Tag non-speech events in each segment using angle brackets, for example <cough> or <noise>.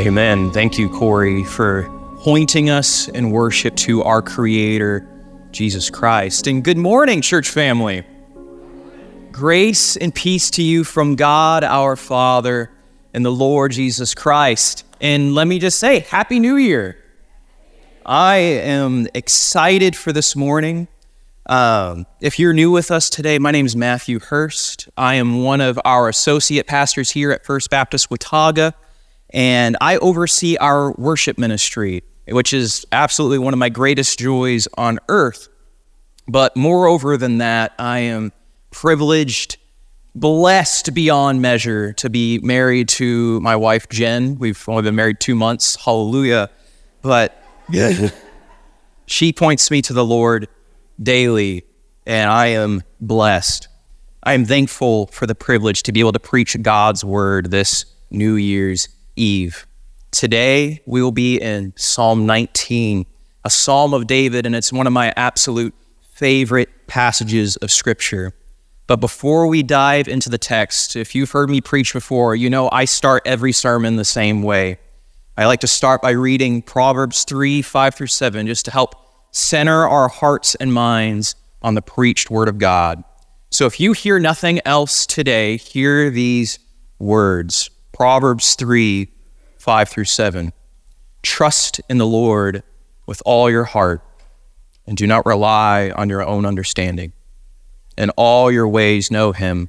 Amen. Thank you, Corey, for pointing us in worship to our Creator, Jesus Christ. And good morning, church family. Grace and peace to you from God our Father and the Lord Jesus Christ. And let me just say, Happy New Year. I am excited for this morning. Um, if you're new with us today, my name is Mathew Hurst. I am one of our associate pastors here at First Baptist Watauga, and I oversee our worship ministry, which is absolutely one of my greatest joys on earth. But moreover than that, I am privileged, blessed beyond measure to be married to my wife, Jen. We've only been married two months. Hallelujah. But <laughs> she points me to the Lord daily, and I am blessed. I am thankful for the privilege to be able to preach God's word this New Year's Eve. Today, we will be in Psalm 19, a psalm of David, and it's one of my absolute favorite passages of Scripture. But before we dive into the text, if you've heard me preach before, you know I start every sermon the same way. I like to start by reading Proverbs 3 5 through 7, just to help center our hearts and minds on the preached word of God. So if you hear nothing else today, hear these words Proverbs 3 5 through 7. Trust in the Lord with all your heart and do not rely on your own understanding. In all your ways, know him,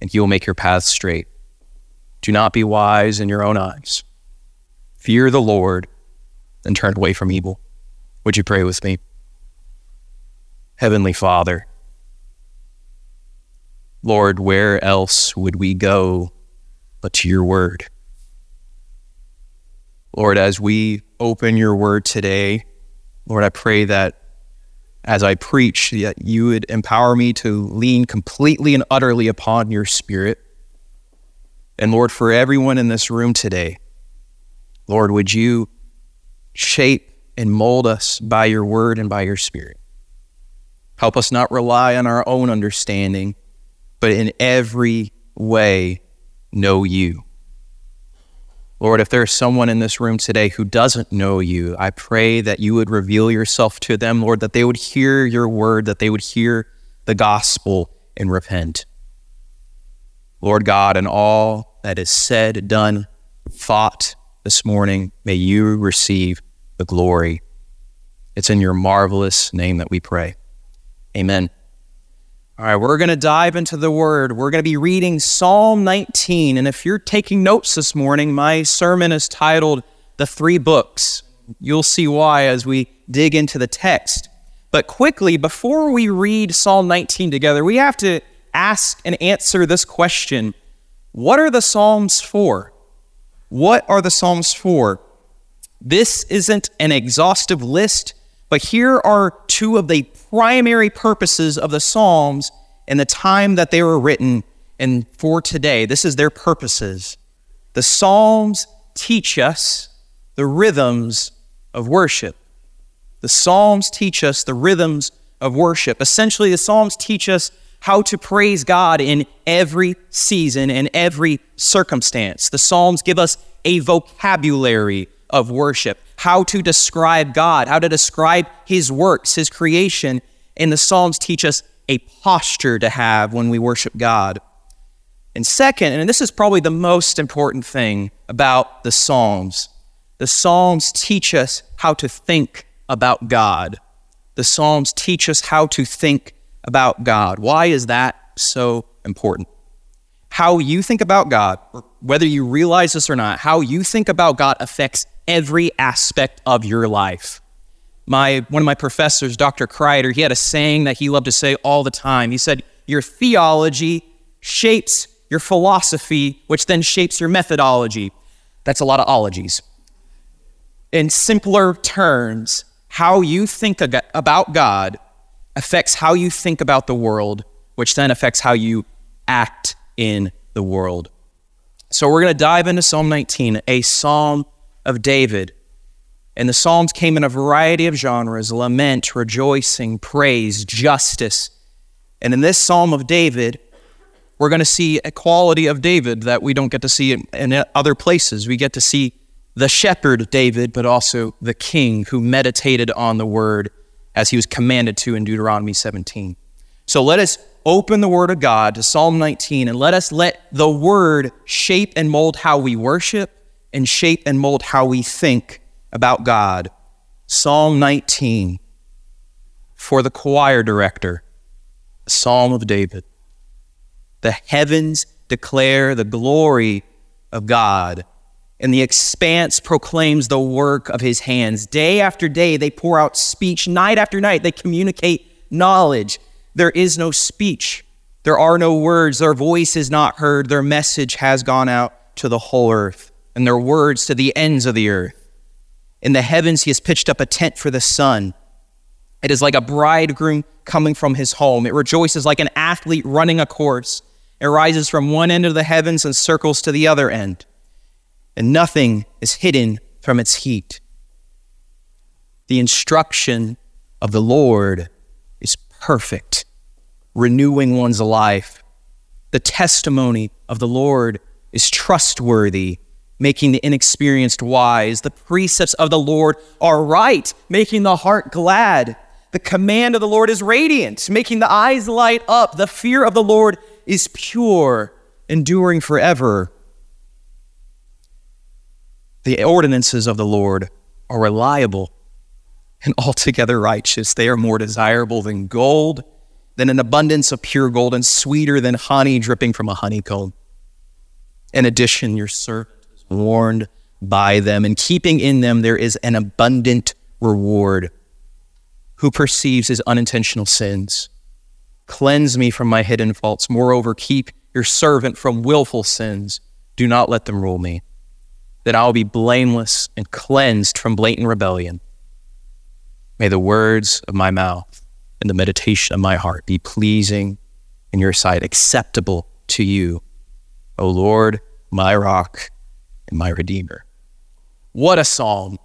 and he will make your paths straight. Do not be wise in your own eyes. Fear the Lord and turn away from evil. Would you pray with me? Heavenly Father, Lord, where else would we go but to your word? Lord, as we open your word today, Lord, I pray that as I preach, that you would empower me to lean completely and utterly upon your spirit. And Lord, for everyone in this room today, Lord, would you shape and mold us by your word and by your spirit? Help us not rely on our own understanding, but in every way know you. Lord, if there's someone in this room today who doesn't know you, I pray that you would reveal yourself to them, Lord, that they would hear your word, that they would hear the gospel and repent. Lord God, in all that is said, done, thought, this morning, may you receive the glory. It's in your marvelous name that we pray. Amen. All right, we're going to dive into the word. We're going to be reading Psalm 19. And if you're taking notes this morning, my sermon is titled The Three Books. You'll see why as we dig into the text. But quickly, before we read Psalm 19 together, we have to ask and answer this question What are the Psalms for? What are the Psalms for? This isn't an exhaustive list, but here are two of the primary purposes of the Psalms in the time that they were written and for today. This is their purposes. The Psalms teach us the rhythms of worship. The Psalms teach us the rhythms of worship. Essentially, the Psalms teach us how to praise God in every season and every circumstance. The Psalms give us a vocabulary of worship, how to describe God, how to describe His works, His creation. And the Psalms teach us a posture to have when we worship God. And second, and this is probably the most important thing about the Psalms, the Psalms teach us how to think about God. The Psalms teach us how to think about God. Why is that so important? How you think about God, whether you realize this or not, how you think about God affects every aspect of your life. My, one of my professors, Dr. Kreider, he had a saying that he loved to say all the time. He said, Your theology shapes your philosophy, which then shapes your methodology. That's a lot of ologies. In simpler terms, how you think about God affects how you think about the world, which then affects how you act in the world. So we're going to dive into Psalm 19, a psalm of David. And the psalms came in a variety of genres lament, rejoicing, praise, justice. And in this psalm of David, we're going to see a quality of David that we don't get to see in, in other places. We get to see the shepherd David, but also the king who meditated on the word as he was commanded to in Deuteronomy 17. So let us open the word of God to Psalm 19 and let us let the word shape and mold how we worship and shape and mold how we think about God. Psalm 19 for the choir director, Psalm of David. The heavens declare the glory of God and the expanse proclaims the work of his hands. Day after day, they pour out speech. Night after night, they communicate knowledge. There is no speech. There are no words. Their voice is not heard. Their message has gone out to the whole earth, and their words to the ends of the earth. In the heavens, he has pitched up a tent for the sun. It is like a bridegroom coming from his home. It rejoices like an athlete running a course. It rises from one end of the heavens and circles to the other end and nothing is hidden from its heat. The instruction of the Lord is perfect, renewing one's life. The testimony of the Lord is trustworthy, making the inexperienced wise. The precepts of the Lord are right, making the heart glad. The command of the Lord is radiant, making the eyes light up. The fear of the Lord is pure, enduring forever. The ordinances of the Lord are reliable and <laughs> altogether righteous. They are more desirable than gold, than an abundance of pure gold, and sweeter than honey dripping from a honeycomb. In addition, your servant warned by them, and keeping in them there is an abundant reward. Who perceives his unintentional sins? Cleanse me from my hidden faults. Moreover, keep your servant from willful sins. Do not let them rule me that I will be blameless and cleansed from blatant rebellion. May the words of my mouth and the meditation of my heart be pleasing in your sight, acceptable to you, O Lord, my rock and my redeemer. What a psalm!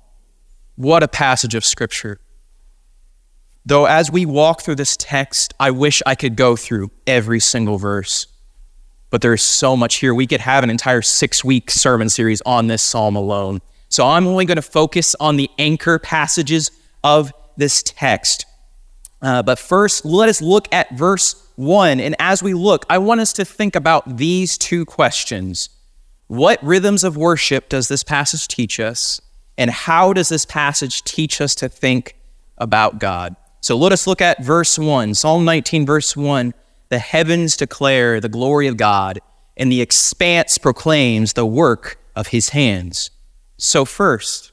What a passage of scripture. Though as we walk through this text, I wish I could go through every single verse but there's so much here. We could have an entire six week sermon series on this psalm alone. So I'm only going to focus on the anchor passages of this text. Uh, but first, let us look at verse 1. And as we look, I want us to think about these two questions What rhythms of worship does this passage teach us? And how does this passage teach us to think about God? So let us look at verse 1, Psalm 19, verse 1. The heavens declare the glory of God, and the expanse proclaims the work of his hands. So, first,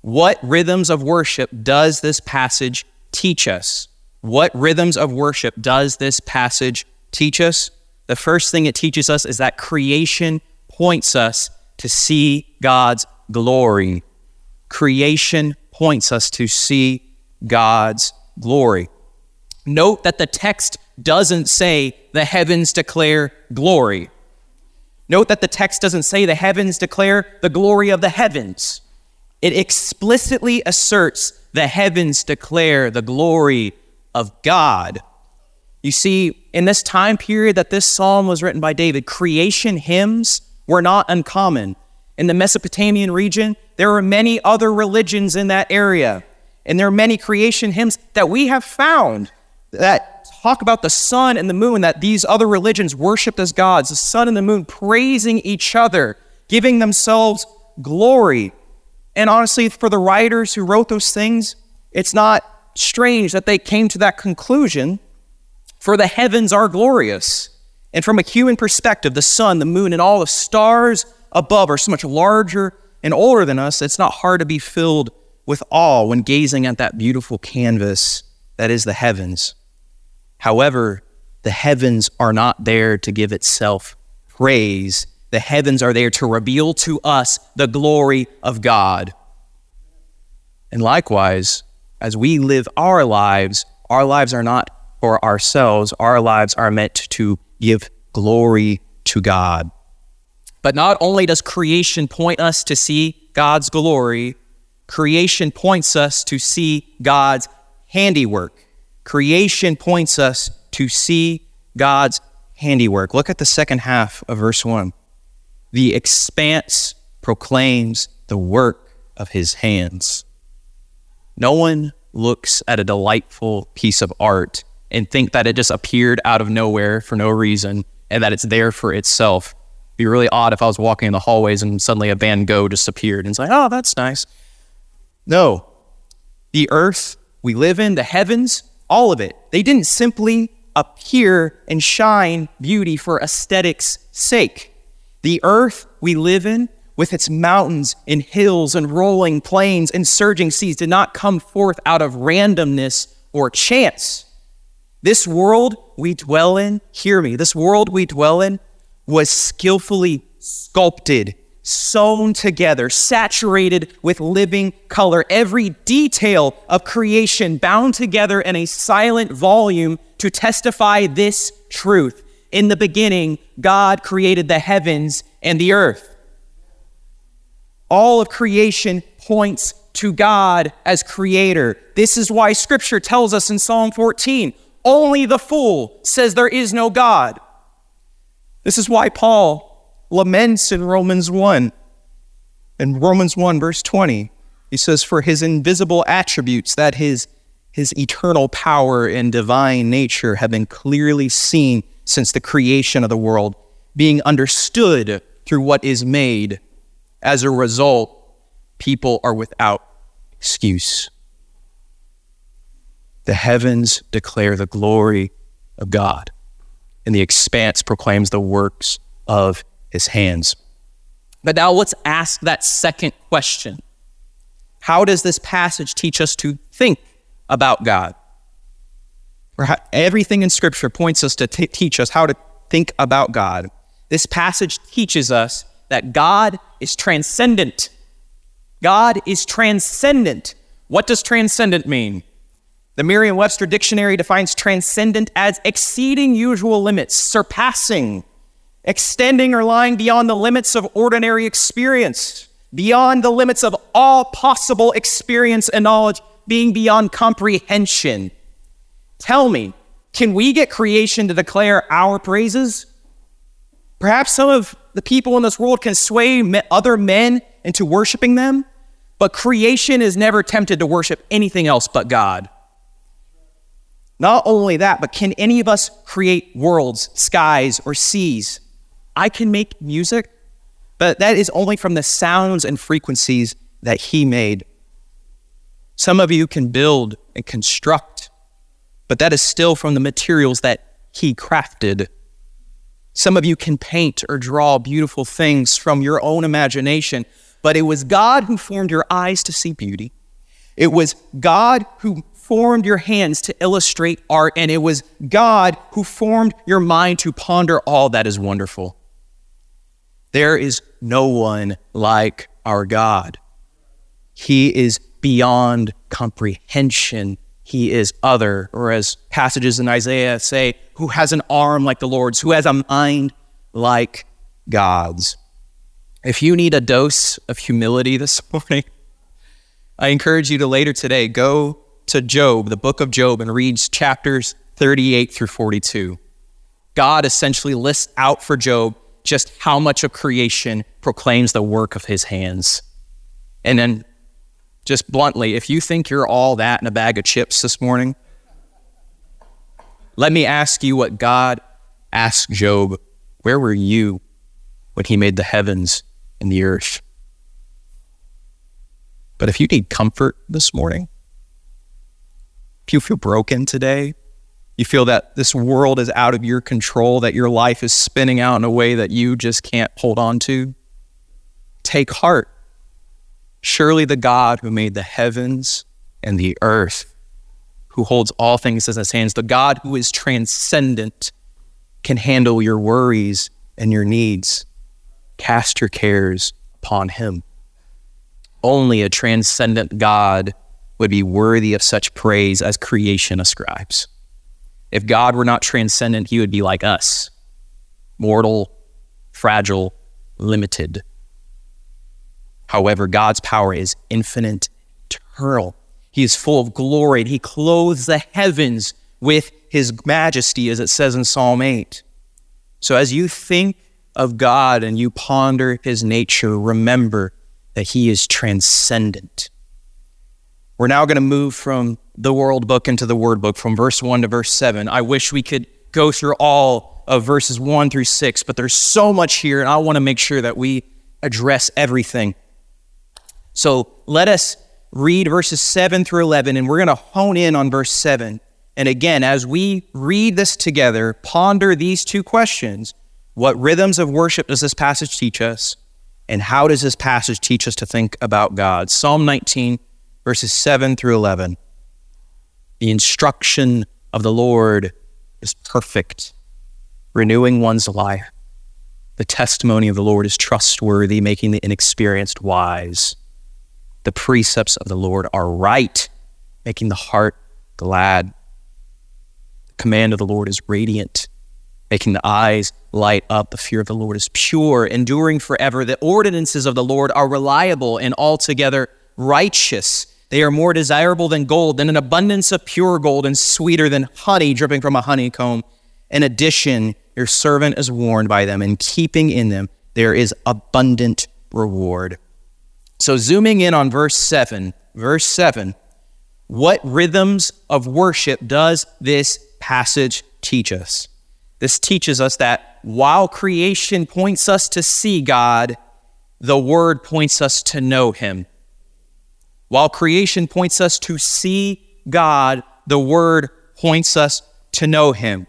what rhythms of worship does this passage teach us? What rhythms of worship does this passage teach us? The first thing it teaches us is that creation points us to see God's glory. Creation points us to see God's glory. Note that the text doesn't say the heavens declare glory. Note that the text doesn't say the heavens declare the glory of the heavens. It explicitly asserts the heavens declare the glory of God. You see, in this time period that this psalm was written by David, creation hymns were not uncommon. In the Mesopotamian region, there were many other religions in that area, and there are many creation hymns that we have found that talk about the sun and the moon that these other religions worshiped as gods, the sun and the moon praising each other, giving themselves glory. And honestly, for the writers who wrote those things, it's not strange that they came to that conclusion, for the heavens are glorious. And from a human perspective, the sun, the moon, and all the stars above are so much larger and older than us, it's not hard to be filled with awe when gazing at that beautiful canvas that is the heavens. However, the heavens are not there to give itself praise. The heavens are there to reveal to us the glory of God. And likewise, as we live our lives, our lives are not for ourselves, our lives are meant to give glory to God. But not only does creation point us to see God's glory, creation points us to see God's handiwork. Creation points us to see God's handiwork. Look at the second half of verse 1. The expanse proclaims the work of his hands. No one looks at a delightful piece of art and think that it just appeared out of nowhere for no reason and that it's there for itself. It'd be really odd if I was walking in the hallways and suddenly a Van Gogh just appeared and it's like, oh, that's nice. No. The earth we live in, the heavens, all of it, they didn't simply appear and shine beauty for aesthetics' sake. The earth we live in, with its mountains and hills and rolling plains and surging seas, did not come forth out of randomness or chance. This world we dwell in, hear me, this world we dwell in was skillfully sculpted, sewn together, saturated with living color. Every detail of creation bound together in a silent volume to testify this truth. In the beginning, God created the heavens and the earth. All of creation points to God as creator. This is why scripture tells us in Psalm 14 only the fool says there is no God. This is why Paul laments in Romans 1. In Romans 1, verse 20, he says, For his invisible attributes, that his, his eternal power and divine nature have been clearly seen since the creation of the world, being understood through what is made. As a result, people are without excuse. The heavens declare the glory of God, and the expanse proclaims the works of his hands. But now let's ask that second question How does this passage teach us to think about God? Everything in Scripture points us to t- teach us how to think about God. This passage teaches us that God is transcendent. God is transcendent. What does transcendent mean? The Merriam Webster Dictionary defines transcendent as exceeding usual limits, surpassing, extending or lying beyond the limits of ordinary experience, beyond the limits of all possible experience and knowledge, being beyond comprehension. Tell me, can we get creation to declare our praises? Perhaps some of the people in this world can sway other men into worshiping them, but creation is never tempted to worship anything else but God. Not only that, but can any of us create worlds, skies, or seas? I can make music, but that is only from the sounds and frequencies that He made. Some of you can build and construct, but that is still from the materials that He crafted. Some of you can paint or draw beautiful things from your own imagination, but it was God who formed your eyes to see beauty. It was God who formed your hands to illustrate art, and it was God who formed your mind to ponder all that is wonderful. There is no one like our God. He is beyond comprehension. He is other, or as passages in Isaiah say, who has an arm like the Lord's, who has a mind like God's. If you need a dose of humility this <laughs> morning, I encourage you to later today go to Job, the book of Job, and reads chapters 38 through 42. God essentially lists out for Job just how much of creation proclaims the work of his hands. And then, just bluntly, if you think you're all that in a bag of chips this morning, let me ask you what God asked Job Where were you when he made the heavens and the earth? But if you need comfort this morning, you feel broken today, you feel that this world is out of your control, that your life is spinning out in a way that you just can't hold on to, take heart. Surely the God who made the heavens and the earth, who holds all things in his hands, the God who is transcendent, can handle your worries and your needs. Cast your cares upon him. Only a transcendent God would be worthy of such praise as creation ascribes. If God were not transcendent, he would be like us mortal, fragile, limited. However, God's power is infinite, eternal. He is full of glory, and he clothes the heavens with his majesty, as it says in Psalm 8. So, as you think of God and you ponder his nature, remember that he is transcendent. We're now going to move from the world book into the word book, from verse 1 to verse 7. I wish we could go through all of verses 1 through 6, but there's so much here, and I want to make sure that we address everything. So let us read verses 7 through 11, and we're going to hone in on verse 7. And again, as we read this together, ponder these two questions What rhythms of worship does this passage teach us? And how does this passage teach us to think about God? Psalm 19, verses 7 through 11. The instruction of the Lord is perfect, renewing one's life. The testimony of the Lord is trustworthy, making the inexperienced wise. The precepts of the Lord are right, making the heart glad. The command of the Lord is radiant, making the eyes light up. The fear of the Lord is pure, enduring forever. The ordinances of the Lord are reliable and altogether righteous. They are more desirable than gold, than an abundance of pure gold, and sweeter than honey dripping from a honeycomb. In addition, your servant is warned by them, and keeping in them there is abundant reward. So, zooming in on verse 7, verse 7, what rhythms of worship does this passage teach us? This teaches us that while creation points us to see God, the Word points us to know Him. While creation points us to see God, the Word points us to know Him.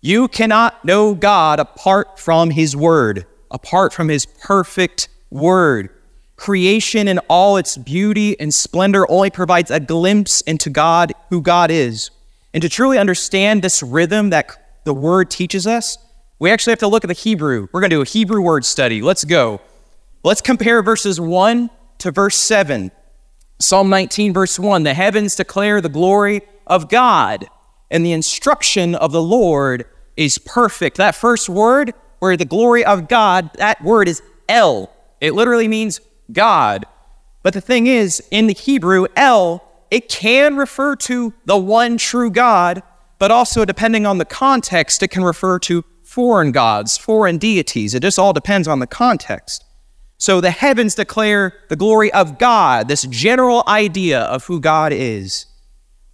You cannot know God apart from His Word, apart from His perfect Word. Creation in all its beauty and splendor only provides a glimpse into God, who God is. And to truly understand this rhythm that the Word teaches us, we actually have to look at the Hebrew. We're going to do a Hebrew word study. Let's go. Let's compare verses 1 to verse 7. Psalm 19, verse 1 The heavens declare the glory of God, and the instruction of the Lord is perfect. That first word, where the glory of God, that word is El. It literally means God. But the thing is, in the Hebrew, El, it can refer to the one true God, but also, depending on the context, it can refer to foreign gods, foreign deities. It just all depends on the context. So the heavens declare the glory of God, this general idea of who God is.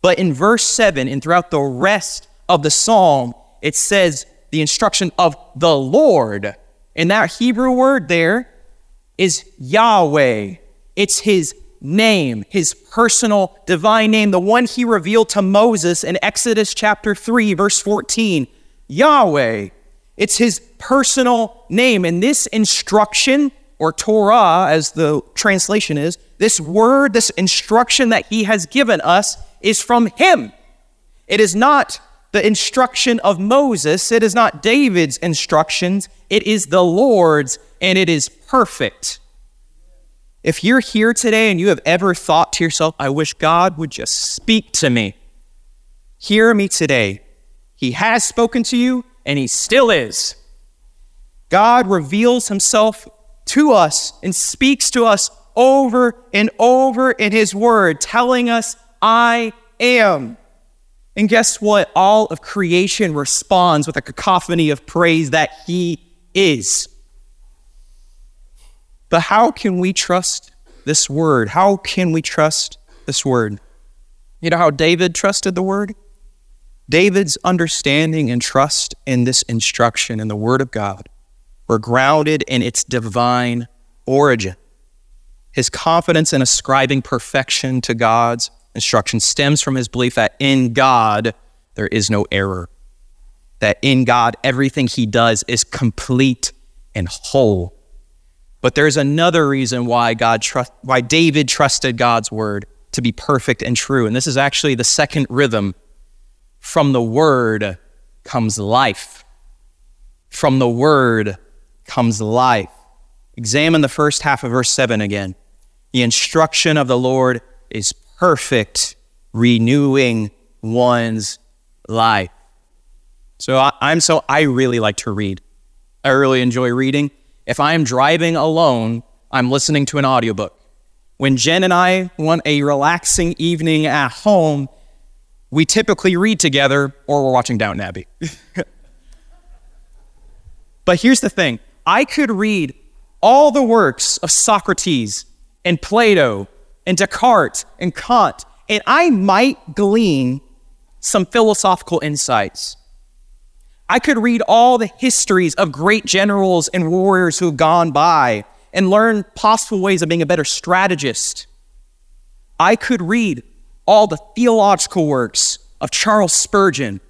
But in verse 7 and throughout the rest of the psalm, it says the instruction of the Lord. And that Hebrew word there is Yahweh. It's his name, his personal divine name, the one he revealed to Moses in Exodus chapter 3, verse 14. Yahweh. It's his personal name. And this instruction or Torah, as the translation is, this word, this instruction that he has given us is from him. It is not the instruction of Moses, it is not David's instructions, it is the Lord's, and it is perfect. If you're here today and you have ever thought to yourself, I wish God would just speak to me, hear me today. He has spoken to you, and He still is. God reveals Himself to us and speaks to us over and over in His Word, telling us, I am. And guess what? All of creation responds with a cacophony of praise that He is. But how can we trust this Word? How can we trust this Word? You know how David trusted the Word? David's understanding and trust in this instruction in the Word of God were grounded in its divine origin. His confidence in ascribing perfection to God's instruction stems from his belief that in God there is no error, that in God everything he does is complete and whole. But there's another reason why God trust, why David trusted God's word to be perfect and true, and this is actually the second rhythm. From the word comes life. From the word comes life. Examine the first half of verse 7 again. The instruction of the Lord is perfect, renewing one's life. So I, am so, I really like to read. I really enjoy reading. If I'm driving alone, I'm listening to an audiobook. When Jen and I want a relaxing evening at home, we typically read together or we're watching Downton Abbey. <laughs> but here's the thing I could read all the works of Socrates, and Plato and Descartes and Kant, and I might glean some philosophical insights. I could read all the histories of great generals and warriors who have gone by and learn possible ways of being a better strategist. I could read all the theological works of Charles Spurgeon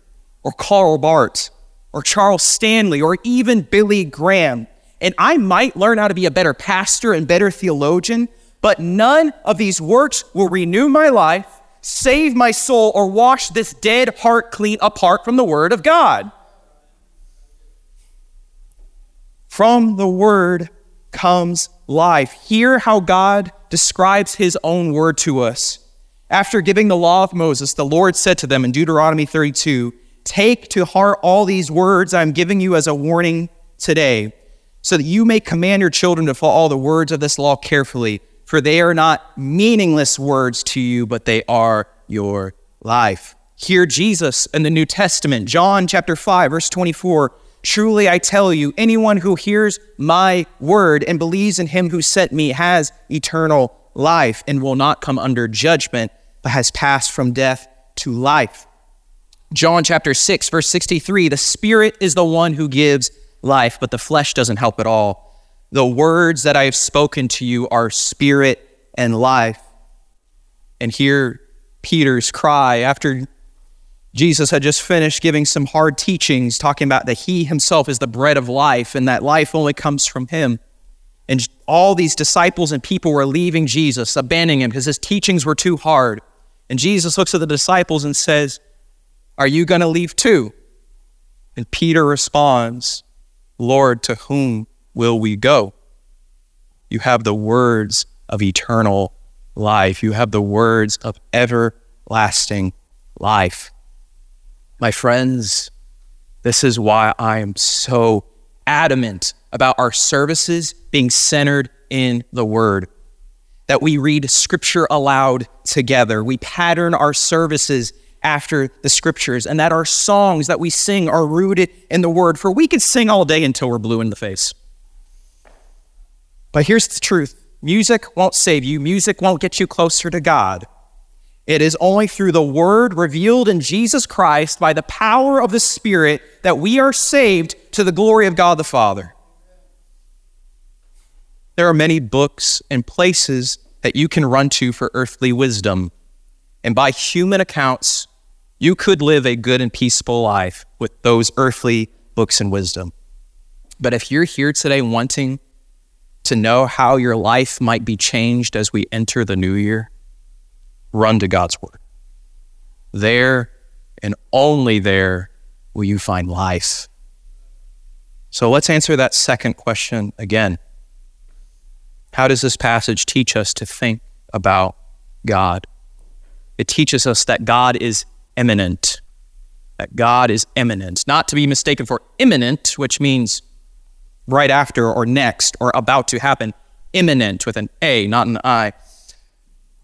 or Karl Barth or Charles Stanley or even Billy Graham. And I might learn how to be a better pastor and better theologian, but none of these works will renew my life, save my soul, or wash this dead heart clean apart from the Word of God. From the Word comes life. Hear how God describes His own Word to us. After giving the law of Moses, the Lord said to them in Deuteronomy 32 Take to heart all these words I'm giving you as a warning today, so that you may command your children to follow the words of this law carefully, for they are not meaningless words to you, but they are your life. Hear Jesus in the New Testament, John chapter 5, verse 24. Truly I tell you, anyone who hears my word and believes in him who sent me has eternal life and will not come under judgment, but has passed from death to life. John chapter 6, verse 63 the Spirit is the one who gives life, but the flesh doesn't help at all. The words that I have spoken to you are spirit and life. And here, Peter's cry after Jesus had just finished giving some hard teachings, talking about that he himself is the bread of life and that life only comes from him. And all these disciples and people were leaving Jesus, abandoning him because his teachings were too hard. And Jesus looks at the disciples and says, Are you going to leave too? And Peter responds, Lord, to whom will we go? You have the words of eternal life, you have the words of everlasting life. My friends, this is why I am so adamant about our services being centered in the Word. That we read Scripture aloud together. We pattern our services after the Scriptures, and that our songs that we sing are rooted in the Word. For we could sing all day until we're blue in the face. But here's the truth music won't save you, music won't get you closer to God. It is only through the word revealed in Jesus Christ by the power of the Spirit that we are saved to the glory of God the Father. There are many books and places that you can run to for earthly wisdom. And by human accounts, you could live a good and peaceful life with those earthly books and wisdom. But if you're here today wanting to know how your life might be changed as we enter the new year, run to God's Word. There and only there will you find life. So let's answer that second question again. How does this passage teach us to think about God? It teaches us that God is immanent, that God is immanent, not to be mistaken for imminent, which means right after or next or about to happen, immanent with an A, not an I.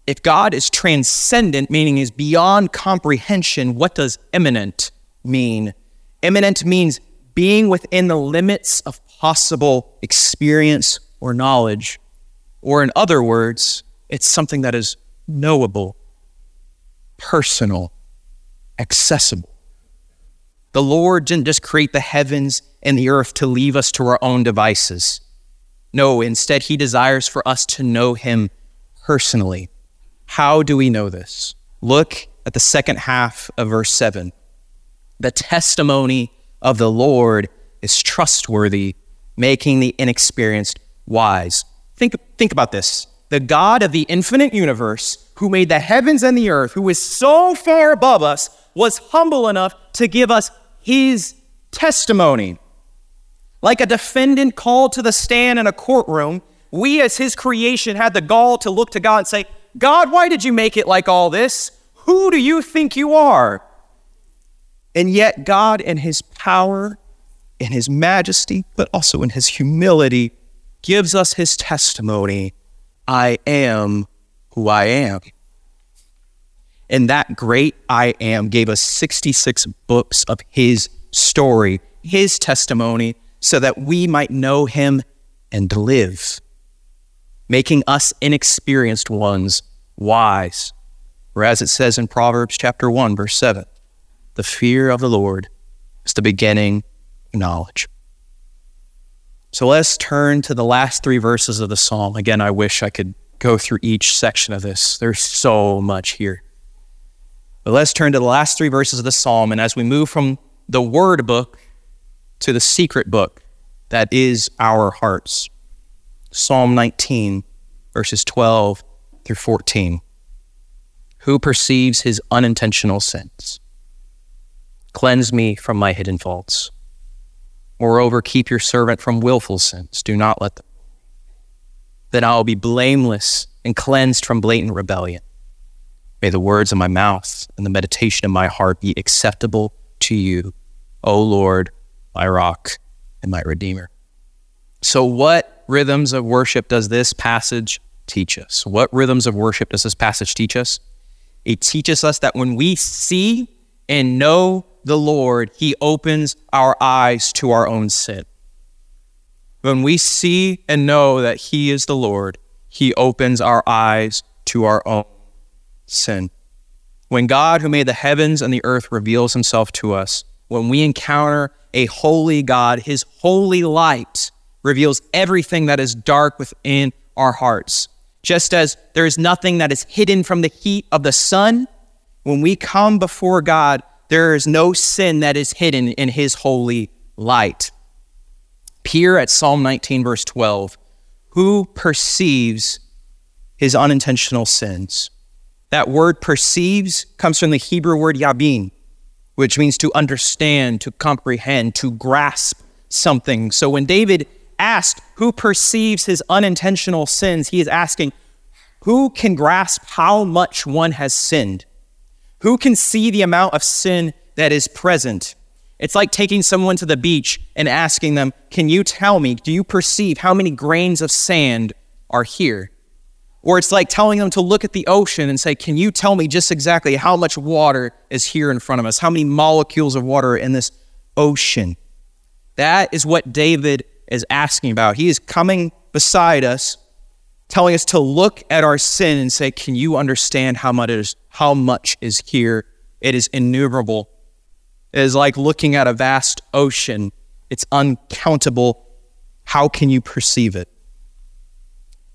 If God is transcendent, meaning is beyond comprehension, what does immanent mean? Immanent means being within the limits of possible experience or knowledge. Or, in other words, it's something that is knowable, personal, accessible. The Lord didn't just create the heavens and the earth to leave us to our own devices. No, instead, He desires for us to know Him personally. How do we know this? Look at the second half of verse 7. The testimony of the Lord is trustworthy, making the inexperienced wise. Think, think about this. The God of the infinite universe, who made the heavens and the earth, who is so far above us, was humble enough to give us his testimony. Like a defendant called to the stand in a courtroom, we as his creation had the gall to look to God and say, God, why did you make it like all this? Who do you think you are? And yet, God, in his power, in his majesty, but also in his humility, gives us his testimony I am who I am. And that great I am gave us 66 books of his story, his testimony, so that we might know him and live. making us inexperienced ones wise. Whereas it says in Proverbs chapter 1, verse 7, the fear of the Lord is the beginning of knowledge. So let's turn to the last three verses of the psalm. Again, I wish I could go through each section of this. There's so much here. But let's turn to the last three verses of the psalm. And as we move from the word book to the secret book that is our hearts, Psalm 19, verses 12 through 14. Who perceives his unintentional sins? Cleanse me from my hidden faults. Moreover, keep your servant from willful sins. Do not let them. Then I will be blameless and cleansed from blatant rebellion. May the words of my mouth and the meditation of my heart be acceptable to you, O Lord, my rock and my redeemer. So, what rhythms of worship does this passage teach us? What rhythms of worship does this passage teach us? It teaches us that when we see and know the Lord, He opens our eyes to our own sin. When we see and know that He is the Lord, He opens our eyes to our own sin. When God, who made the heavens and the earth, reveals himself to us, when we encounter a holy God, his holy light reveals everything that is dark within our hearts. Just as there is nothing that is hidden from the heat of the sun, when we come before God, there is no sin that is hidden in his holy light. Peer at Psalm 19, verse 12 Who perceives his unintentional sins? That word perceives comes from the Hebrew word yabin, which means to understand, to comprehend, to grasp something. So when David asked who perceives his unintentional sins, he is asking who can grasp how much one has sinned? Who can see the amount of sin that is present? It's like taking someone to the beach and asking them, Can you tell me, do you perceive how many grains of sand are here? Or it's like telling them to look at the ocean and say, Can you tell me just exactly how much water is here in front of us? How many molecules of water are in this ocean? That is what David is asking about. He is coming beside us, telling us to look at our sin and say, Can you understand how much is, how much is here? It is innumerable. Is like looking at a vast ocean, it's uncountable. How can you perceive it?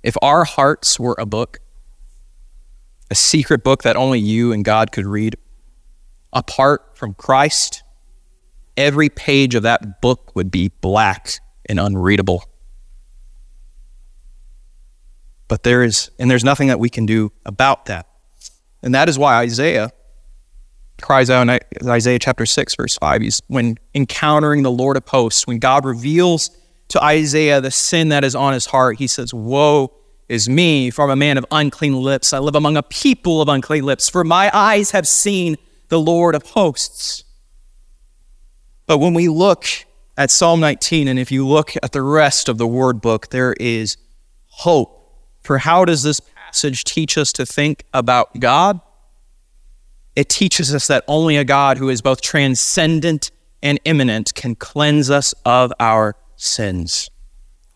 If our hearts were a book, a secret book that only you and God could read, apart from Christ, every page of that book would be black and unreadable. But there is, and there's nothing that we can do about that. And that is why Isaiah cries out in Isaiah chapter 6, verse 5. He's when encountering the Lord of hosts, when God reveals to Isaiah the sin that is on his heart, he says, Woe is me, for I'm a man of unclean lips. I live among a people of unclean lips, for my eyes have seen the Lord of hosts. But when we look at Psalm 19, and if you look at the rest of the word book, there is hope. For how does this passage teach us to think about God? It teaches us that only a God who is both transcendent and immanent can cleanse us of our sins.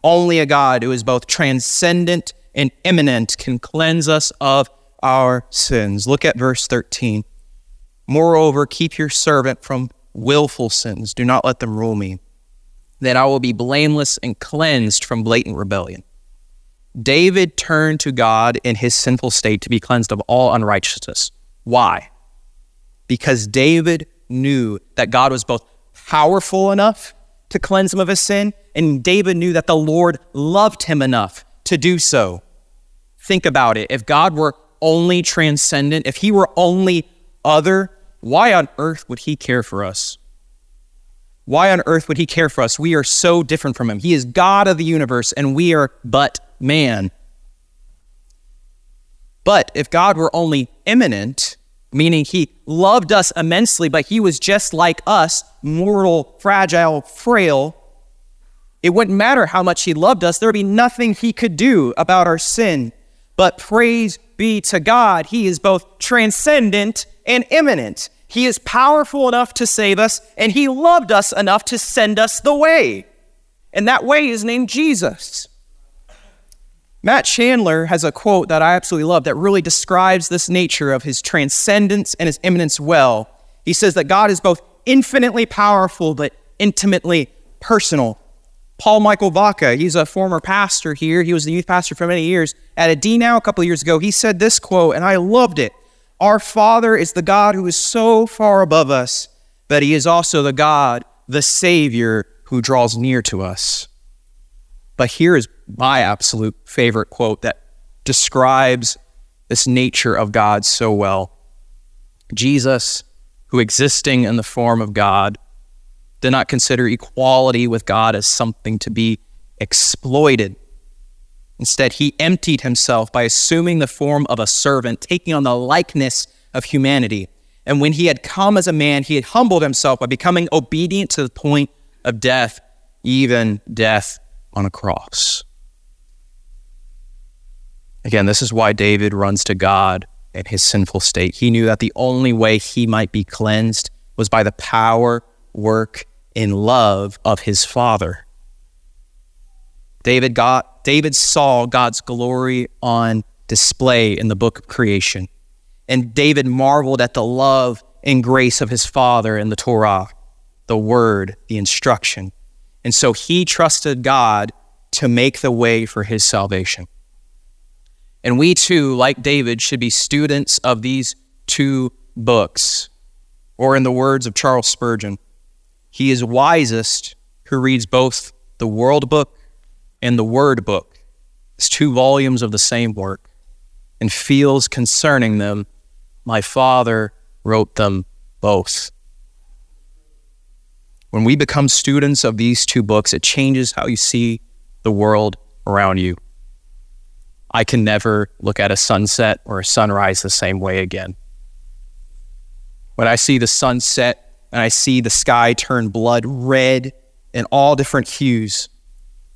Only a God who is both transcendent and immanent can cleanse us of our sins. Look at verse 13. Moreover, keep your servant from willful sins. Do not let them rule me. Then I will be blameless and cleansed from blatant rebellion. David turned to God in his sinful state to be cleansed of all unrighteousness. Why? Because David knew that God was both powerful enough to cleanse him of his sin, and David knew that the Lord loved him enough to do so. Think about it. If God were only transcendent, if he were only other, why on earth would he care for us? Why on earth would he care for us? We are so different from him. He is God of the universe, and we are but man. But if God were only immanent, meaning he loved us immensely, but he was just like us, mortal, fragile, frail, it wouldn't matter how much he loved us, there would be nothing he could do about our sin. But praise be to God, he is both transcendent and immanent. He is powerful enough to save us, and he loved us enough to send us the way. And that way is named Jesus. Matt Chandler has a quote that I absolutely love that really describes this nature of his transcendence and his immanence well. He says that God is both infinitely powerful but intimately personal. Paul Michael Vaca, he's a former pastor here. He was the youth pastor for many years. At a D now a couple of years ago, he said this quote, and I loved it. Our Father is the God who is so far above us, but he is also the God, the Savior, who draws near to us. But here is my absolute favorite quote that describes this nature of God so well. Jesus, who existing in the form of God, did not consider equality with God as something to be exploited. Instead, he emptied himself by assuming the form of a servant, taking on the likeness of humanity. And when he had come as a man, he had humbled himself by becoming obedient to the point of death, even death on a cross. Again, this is why David runs to God in his sinful state. He knew that the only way he might be cleansed was by the power, work, in love of his father. David got David saw God's glory on display in the book of creation. And David marveled at the love and grace of his father in the Torah, the word, the instruction. And so he trusted God to make the way for his salvation. And we too, like David, should be students of these two books. Or, in the words of Charles Spurgeon, he is wisest who reads both the world book and the word book. It's two volumes of the same work and feels concerning them, my Father wrote them both. When we become students of these two books, it changes how you see the world around you. I can never look at a sunset or a sunrise the same way again. When I see the sunset and I see the sky turn blood red in all different hues,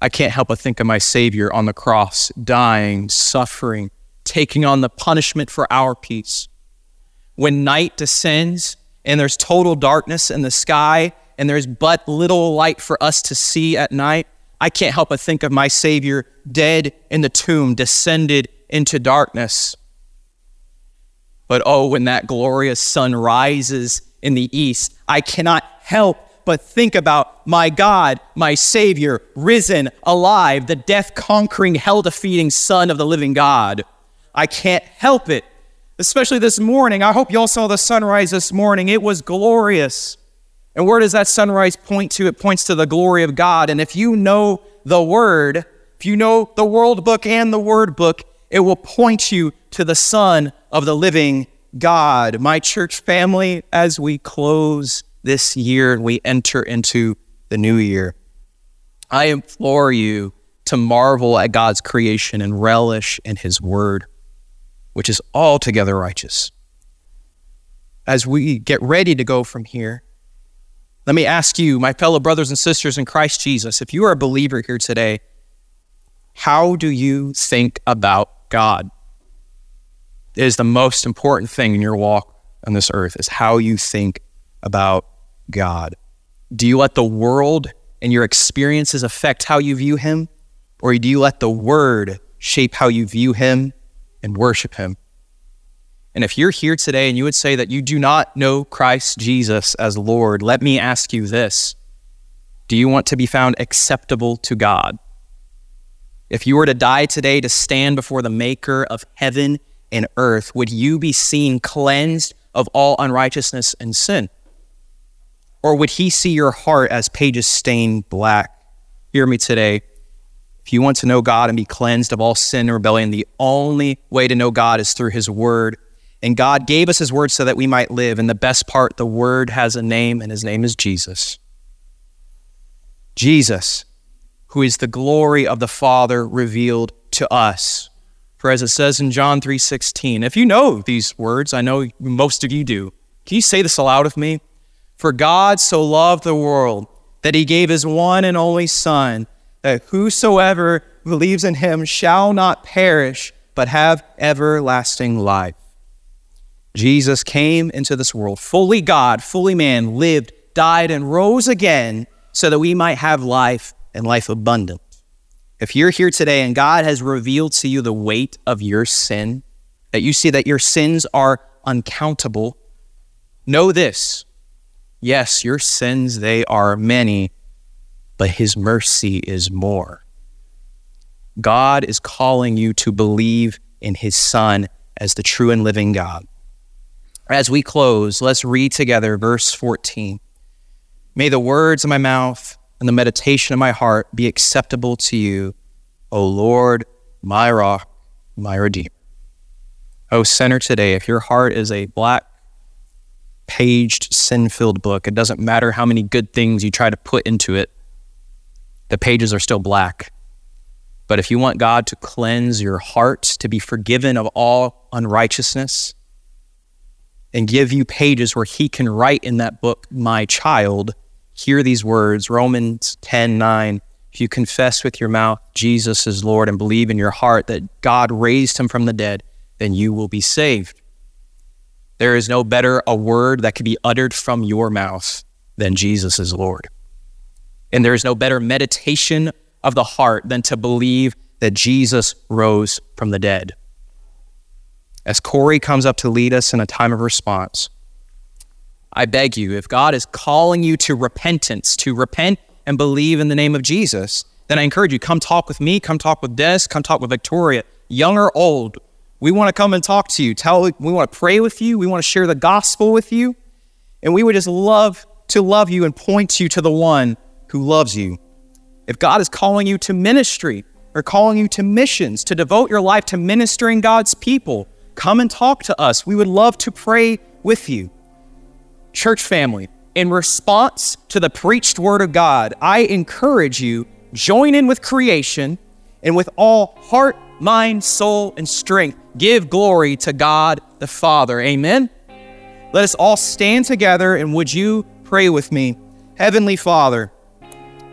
I can't help but think of my Savior on the cross, dying, suffering, taking on the punishment for our peace. When night descends and there's total darkness in the sky and there's but little light for us to see at night, I can't help but think of my Savior dead in the tomb, descended into darkness. But oh, when that glorious sun rises in the east, I cannot help but think about my God, my Savior, risen, alive, the death conquering, hell defeating Son of the living God. I can't help it. Especially this morning. I hope y'all saw the sunrise this morning. It was glorious. And where does that sunrise point to? It points to the glory of God. And if you know the Word, if you know the World Book and the Word Book, it will point you to the Son of the living God. My church family, as we close this year and we enter into the new year, I implore you to marvel at God's creation and relish in His Word, which is altogether righteous. As we get ready to go from here, let me ask you, my fellow brothers and sisters in Christ Jesus, if you are a believer here today, how do you think about God? It is the most important thing in your walk on this earth is how you think about God. Do you let the world and your experiences affect how you view him or do you let the word shape how you view him and worship him? And if you're here today and you would say that you do not know Christ Jesus as Lord, let me ask you this. Do you want to be found acceptable to God? If you were to die today to stand before the maker of heaven and earth, would you be seen cleansed of all unrighteousness and sin? Or would he see your heart as pages stained black? Hear me today. If you want to know God and be cleansed of all sin and rebellion, the only way to know God is through his word. And God gave us his word so that we might live. And the best part, the word has a name, and his name is Jesus. Jesus, who is the glory of the Father revealed to us. For as it says in John 3:16, if you know these words, I know most of you do. Can you say this aloud with me? For God so loved the world that he gave his one and only son, that whosoever believes in him shall not perish, but have everlasting life. Jesus came into this world, fully God, fully man, lived, died, and rose again so that we might have life and life abundant. If you're here today and God has revealed to you the weight of your sin, that you see that your sins are uncountable, know this. Yes, your sins, they are many, but his mercy is more. God is calling you to believe in his Son as the true and living God. As we close, let's read together verse 14. May the words of my mouth and the meditation of my heart be acceptable to you, O Lord, my rock, my redeemer. O sinner today, if your heart is a black paged, sin filled book, it doesn't matter how many good things you try to put into it, the pages are still black. But if you want God to cleanse your heart, to be forgiven of all unrighteousness, and give you pages where He can write in that book, My child, hear these words Romans 10 9. If you confess with your mouth Jesus is Lord and believe in your heart that God raised him from the dead, then you will be saved. There is no better a word that can be uttered from your mouth than Jesus is Lord. And there is no better meditation of the heart than to believe that Jesus rose from the dead. As Corey comes up to lead us in a time of response, I beg you, if God is calling you to repentance, to repent and believe in the name of Jesus, then I encourage you, come talk with me, come talk with Des, come talk with Victoria, young or old. We want to come and talk to you. Tell we want to pray with you. We want to share the gospel with you. And we would just love to love you and point you to the one who loves you. If God is calling you to ministry or calling you to missions, to devote your life to ministering God's people, come and talk to us. We would love to pray with you church family, in response to the preached word of God, I encourage you join in with creation and with all heart, mind, soul, and strength give glory to God the Father. Amen. Let us all stand together and would you pray with me? Heavenly Father,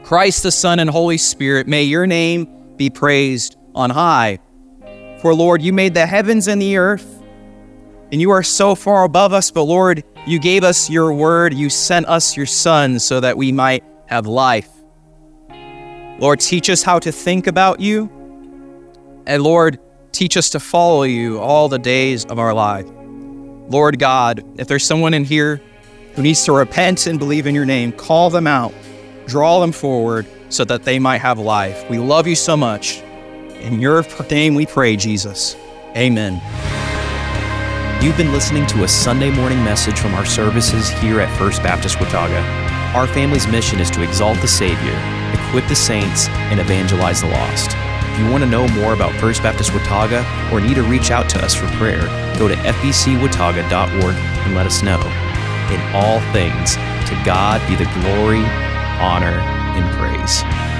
Christ the Son and Holy Spirit, may your name be praised on high. For Lord, you made the heavens and the earth and you are so far above us, but Lord, you gave us your word. You sent us your son so that we might have life. Lord, teach us how to think about you. And Lord, teach us to follow you all the days of our life. Lord God, if there's someone in here who needs to repent and believe in your name, call them out, draw them forward so that they might have life. We love you so much. In your name we pray, Jesus. Amen. You've been listening to a Sunday morning message from our services here at First Baptist Watauga. Our family's mission is to exalt the Savior, equip the saints, and evangelize the lost. If you want to know more about First Baptist Watauga or need to reach out to us for prayer, go to fbcwatauga.org and let us know. In all things, to God be the glory, honor, and praise.